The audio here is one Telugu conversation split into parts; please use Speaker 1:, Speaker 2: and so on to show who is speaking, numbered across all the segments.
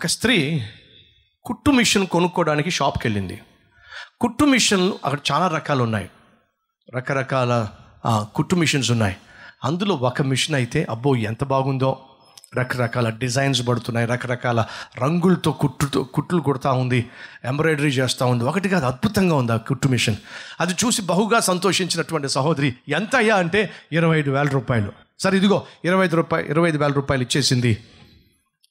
Speaker 1: ఒక స్త్రీ కుట్టు మిషన్ కొనుక్కోవడానికి షాప్కి వెళ్ళింది కుట్టు మిషన్ అక్కడ చాలా రకాలు ఉన్నాయి రకరకాల కుట్టు మిషన్స్ ఉన్నాయి. అందులో ఒక మిషన్ అయితే అబ్బో ఎంత బాగుందో. రకరకాల డిజైన్స్ పడుతున్నాయి. రకరకాల రంగులతో కుట్టుతో కుట్లు కుడతా ఉంది. ఎంబ్రాయిడరీ చేస్తూ ఉంది. ఒకటి కాదు అద్భుతంగా ఉంది ఆ కుట్టు మిషన్. అది చూసి బహుగా సంతోషించినటువంటి సహోదరి ఎంత అయ్యా అంటే ఇరవై ఐదు వేల రూపాయలు. సరే ఇదిగో ఇరవై ఐదు రూపాయలు ఇరవై ఐదు వేల రూపాయలు ఇచ్చేసింది.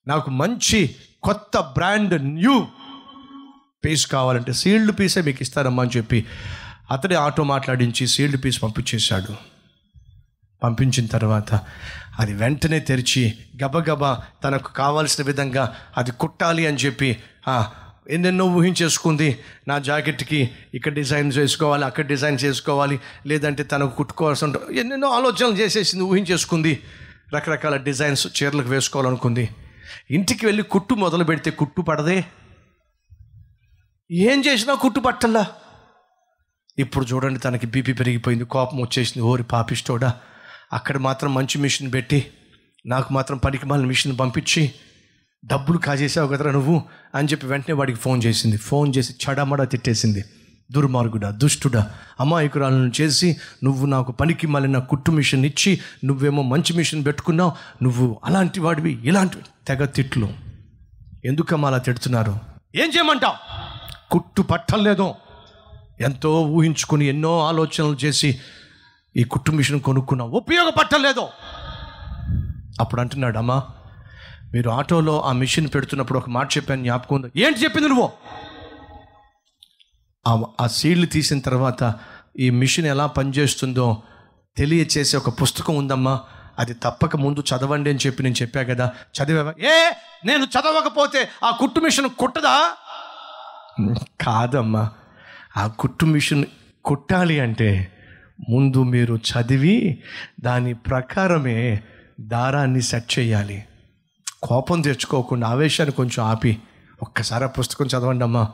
Speaker 1: నాకు మంచి కొత్త బ్రాండ్ న్యూ పీస్ కావాలంటే సీల్డ్ పీసే మీకు ఇస్తారమ్మా అని చెప్పి అతడే ఆటో మాట్లాడించి సీల్డ్ పీస్ పంపించేశాడు. పంపించిన తర్వాత అది వెంటనే తెరిచి గబగబా తనకు కావాల్సిన విధంగా అది కుట్టాలి అని చెప్పి ఎన్నెన్నో ఊహించేసుకుంది. నా జాకెట్కి ఇక్కడ డిజైన్ చేసుకోవాలి అక్కడ డిజైన్ చేసుకోవాలి లేదంటే తనకు కుట్టుకోవాల్సి ఉంటుంది ఎన్నెన్నో ఆలోచనలు చేసేసింది ఊహించేసుకుంది. రకరకాల డిజైన్స్ చీరలకు వేసుకోవాలనుకుంది. ఇంటికి వెళ్ళి కుట్టు మొదలు పెడితే కుట్టు పడదే? ఏం చేసినా కుట్టు పట్టల్లా? ఇప్పుడు చూడండి తనకి బీపీ పెరిగిపోయింది కోపం వచ్చేసింది. ఓరి పాపిస్తోడా అక్కడ మాత్రం మంచి మిషన్ పెట్టి నాకు మాత్రం పనికి మాలిన మిషన్ పంపించి డబ్బులు కాజేసావు కదరా నువ్వు అని చెప్పి వెంటనే వాడికి ఫోన్ చేసింది. ఫోన్ చేసి చడమడ తిట్టేసింది. దుర్మార్గుడా దుష్టుడా. అమాయకురాలను చేసి నువ్వు నాకు పనికి మాలిన కుట్టు మిషన్ ఇచ్చి నువ్వేమో మంచి మిషన్ పెట్టుకున్నావు నువ్వు అలాంటి వాడివి ఇలాంటివి. తెగ తిట్లు. ఎందుకమ్మా అలా తిడుతున్నారు? ఏం చేయమంటావు? కుట్టు పట్టలేదో ఎంతో ఊహించుకుని ఎన్నో ఆలోచనలు చేసి ఈ కుట్టు మిషన్ కొనుక్కున్నావు ఉపయోగపట్టలేదో అప్పుడు అంటున్నాడు అమ్మా మీరు ఆటోలో ఆ మిషన్ పెడుతున్నప్పుడు ఒక మాట చెప్పాను జ్ఞాపకం ఏంటి చెప్పింది నువ్వు? ఆ- సీడ్లు తీసిన తర్వాత ఈ మిషన్ ఎలా పనిచేస్తుందో తెలియచేసే ఒక పుస్తకం ఉందమ్మా. అది తప్పక ముందు చదవండి అని చెప్పి నేను చెప్పా కదా. చదివా ఏ నేను చదవకపోతే ఆ కుట్టు మిషన్ కుట్టదా? కాదమ్మా. ఆ కుట్టు మిషన్ కుట్టాలి అంటే ముందు మీరు చదివి దాని ప్రకారమే దారాన్ని సెట్ చేయాలి. కోపం తెచ్చుకోకుండా ఆవేశాన్ని కొంచెం ఆపి. ఒక్కసారి ఆ పుస్తకం చదవండి అమ్మా.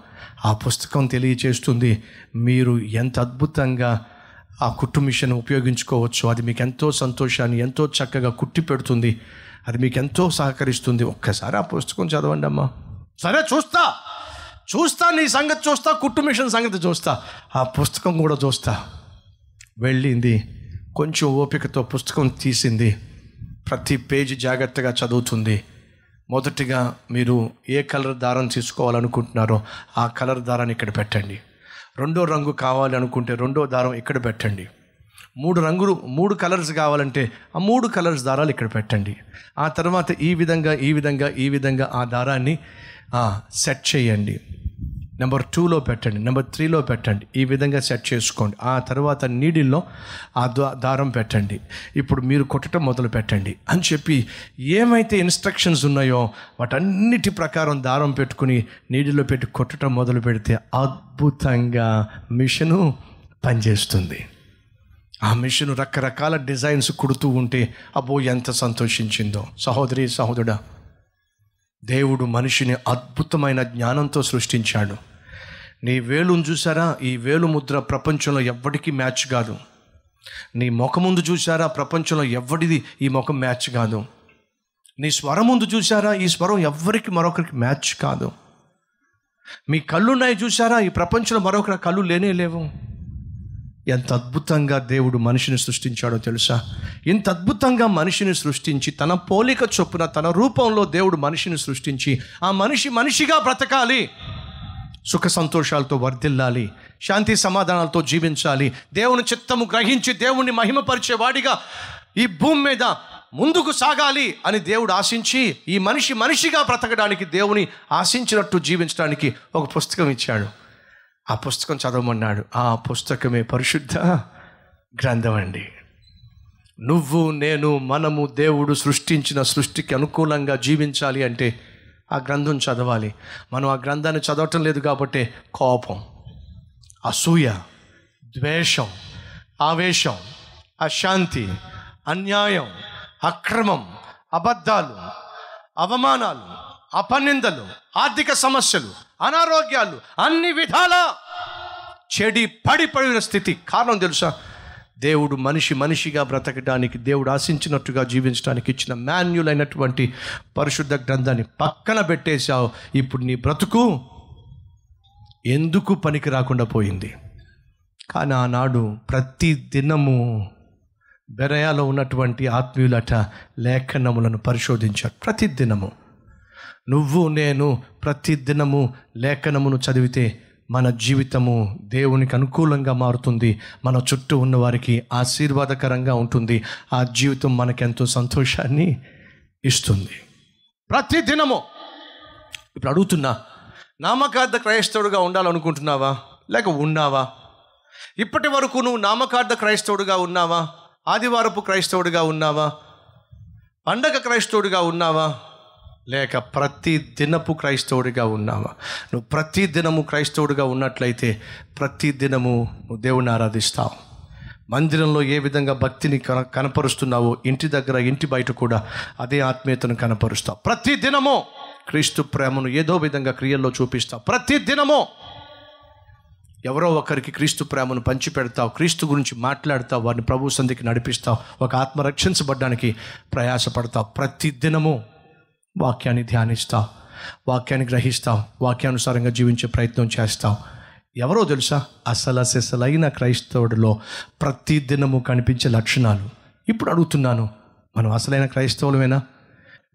Speaker 1: ఆ పుస్తకం తెలియచేస్తుంది మీరు ఎంత అద్భుతంగా ఆ కుట్టు మిషన్ ఉపయోగించుకోవచ్చు. అది మీకు ఎంతో సంతోషాన్ని ఎంతో చక్కగా కుట్టి పెడుతుంది. అది మీకు ఎంతో సహకరిస్తుంది. ఒక్కసారి ఆ పుస్తకం చదవండి అమ్మా. సరే చూస్తా. చూస్తా నీ సంగతి చూస్తా కుట్టు మిషన్ సంగతి చూస్తా. ఆ పుస్తకం కూడా చూస్తా. వెళ్ళింది. కొంచెం ఓపికతో పుస్తకం తీసింది. ప్రతి పేజీ జాగ్రత్తగా చదువుతుంది. మొదటిగా మీరు ఏ కలర్ దారం తీసుకోవాలనుకుంటున్నారో ఆ కలర్ దారాన్ని ఇక్కడ పెట్టండి. రెండో రంగు కావాలి అనుకుంటే రెండో దారం ఇక్కడ పెట్టండి. మూడు రంగులు మూడు కలర్స్ కావాలంటే ఆ మూడు కలర్స్ దారాలు ఇక్కడ పెట్టండి. ఆ తర్వాత ఈ విధంగా ఈ విధంగా ఈ విధంగా ఆ దారాన్ని సెట్ చేయండి. నెంబర్ టూలో పెట్టండి నెంబర్ త్రీలో పెట్టండి ఈ విధంగా సెట్ చేసుకోండి. ఆ తర్వాత నీడిల్లో ఆ దారం పెట్టండి. ఇప్పుడు మీరు కొట్టడం మొదలు పెట్టండి. అని చెప్పి ఏమైతే ఇన్స్ట్రక్షన్స్ ఉన్నాయో వాటన్నిటి ప్రకారం దారం పెట్టుకుని నీడిలో పెట్టి కొట్టడం మొదలు పెడితే అద్భుతంగా మిషను పనిచేస్తుంది. ఆ మిషన్ రకరకాల డిజైన్స్ కుడుతూ ఉంటే అబ్బో ఎంత సంతోషించిందో. సహోదరి సహోదరుడా దేవుడు మనిషిని అద్భుతమైన జ్ఞానంతో సృష్టించాడు. నీ వేలును చూసారా ఈ వేలు ముద్ర ప్రపంచంలో ఎవ్వడికి మ్యాచ్ కాదు. నీ ముఖం ముందు చూసారా ప్రపంచంలో ఎవ్వడిది ఈ ముఖం మ్యాచ్ కాదు. నీ స్వరం ముందు చూసారా ఈ స్వరం ఎవ్వరికి మరొకరికి మ్యాచ్ కాదు. మీ కళ్ళున్నాయి చూసారా ఈ ప్రపంచంలో మరొకరి కళ్ళు లేనే లేవు. ఎంత అద్భుతంగా దేవుడు మనిషిని సృష్టించాడో తెలుసా? ఇంత అద్భుతంగా మనిషిని సృష్టించి తన పోలిక చొప్పున తన రూపంలో దేవుడు మనిషిని సృష్టించి ఆ మనిషి మనిషిగా బ్రతకాలి. సుఖ సంతోషాలతో వర్ధిల్లాలి. శాంతి సమాధానాలతో జీవించాలి. దేవుని చిత్తము గ్రహించి దేవుణ్ణి మహిమపరిచే వాడిగా ఈ భూమి మీద ముందుకు సాగాలి అని దేవుడు ఆశించి ఈ మనిషి మనిషిగా బ్రతకడానికి దేవుని ఆశించినట్టు జీవించడానికి ఒక పుస్తకం ఇచ్చాడు. ఆ పుస్తకం చదవమన్నాడు. ఆ పుస్తకమే పరిశుద్ధ గ్రంథం అండి. నువ్వు నేను మనము దేవుడు సృష్టించిన సృష్టికి అనుకూలంగా జీవించాలి అంటే ఆ గ్రంథం చదవాలి. మనం ఆ గ్రంథాన్ని చదవటం లేదు కాబట్టి కోపం అసూయ ద్వేషం ఆవేశం అశాంతి అన్యాయం అక్రమం అబద్ధాలు అవమానాలు అపనిందలు ఆర్థిక సమస్యలు అనారోగ్యాలు అన్ని విధాల చెడి పడిపడిన స్థితి. కారణం తెలుసా? దేవుడు మనిషి మనిషిగా బ్రతకడానికి దేవుడు ఆశించినట్టుగా జీవించడానికి ఇచ్చిన మాన్యుల్ అయినటువంటి పరిశుద్ధ గ్రంథాన్ని పక్కన పెట్టేశావు. ఇప్పుడు నీ బ్రతుకు ఎందుకు పనికి రాకుండా పోయింది? కానీ ఆనాడు ప్రతి దినము బెరయాలో ఉన్నటువంటి ఆత్మీయులట లేఖనములను పరిశోధించారు ప్రతి దినము. నువ్వు నేను ప్రతి దినము లేఖనమును చదివితే మన జీవితము దేవునికి అనుకూలంగా మారుతుంది. మన చుట్టూ ఉన్న వారికి ఆశీర్వాదకరంగా ఉంటుంది. ఆ జీవితం మనకెంతో సంతోషాన్ని ఇస్తుంది. ప్రతి దినము ఇప్పుడు అడుగుతున్నా నామకార్థ క్రైస్తవుడుగా ఉండాలనుకుంటున్నావా? లేక ఉన్నావా? ఇప్పటి వరకు నువ్వు నామకార్థ క్రైస్తవుడుగా ఉన్నావా? ఆదివారపు క్రైస్తవుడిగా ఉన్నావా? పండగ క్రైస్తవుడిగా ఉన్నావా? లేక ప్రతి దినపు క్రైస్తవుడిగా ఉన్నావా? నువ్వు ప్రతి దినము క్రైస్తవుడిగా ఉన్నట్లయితే ప్రతి దినము నువ్వు దేవుని ఆరాధిస్తావు. మందిరంలో ఏ విధంగా భక్తిని కన కనపరుస్తున్నావో ఇంటి దగ్గర ఇంటి బయట కూడా అదే ఆత్మీయతను కనపరుస్తావు. ప్రతి దినము క్రీస్తు ప్రేమను ఏదో విధంగా క్రియల్లో చూపిస్తావు. ప్రతి దినము ఎవరో ఒకరికి క్రీస్తు ప్రేమను పంచిపెడతావు క్రీస్తు గురించి మాట్లాడతావు వారిని ప్రభు సంధికి నడిపిస్తావు ఒక ఆత్మ రక్షించబడ్డానికి ప్రయాసపడతావు. ప్రతి దినము వాక్యాన్ని ధ్యానిస్తాం వాక్యాన్ని గ్రహిస్తాం వాక్యానుసారంగా జీవించే ప్రయత్నం చేస్తాం. ఎవరో తెలుసా? అసలు క్రైస్తవుడిలో ప్రతి దినము కనిపించే లక్షణాలు. ఇప్పుడు అడుగుతున్నాను మనం అసలైన క్రైస్తవులమేనా?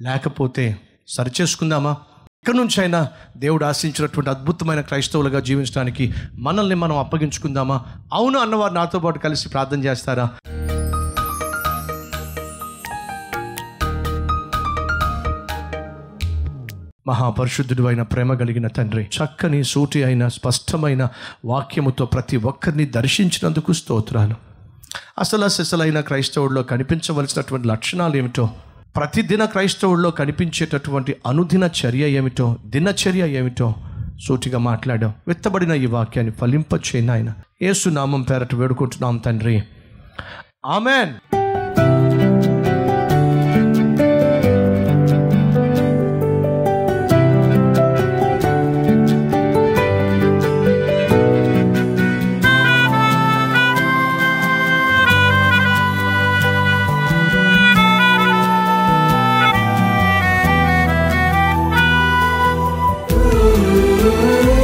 Speaker 1: లేకపోతే సరిచేసుకుందామా? ఇక్కడి నుంచి అయినా దేవుడు ఆశించినటువంటి అద్భుతమైన క్రైస్తవులుగా జీవించడానికి మనల్ని మనం అప్పగించుకుందామా? అవును అన్నవారు నాతో పాటు కలిసి ప్రార్థన చేస్తారా? మహాపరిశుద్ధుడు అయిన ప్రేమ కలిగిన తండ్రి చక్కని సూటి అయిన స్పష్టమైన వాక్యముతో ప్రతి ఒక్కరిని దర్శించినందుకు స్తోత్రాలు. అసలు అసలైన క్రైస్తవుల్లో కనిపించవలసినటువంటి లక్షణాలు ఏమిటో ప్రతిదిన క్రైస్తవుల్లో కనిపించేటటువంటి అనుదిన చర్య ఏమిటో దినచర్య ఏమిటో సూటిగా మాట్లాడాం. విత్తబడిన ఈ వాక్యాన్ని ఫలింపచేయనాయన ఆయన నామం పేరట వేడుకుంటున్నాం తండ్రి. ఆమెన్. Oh.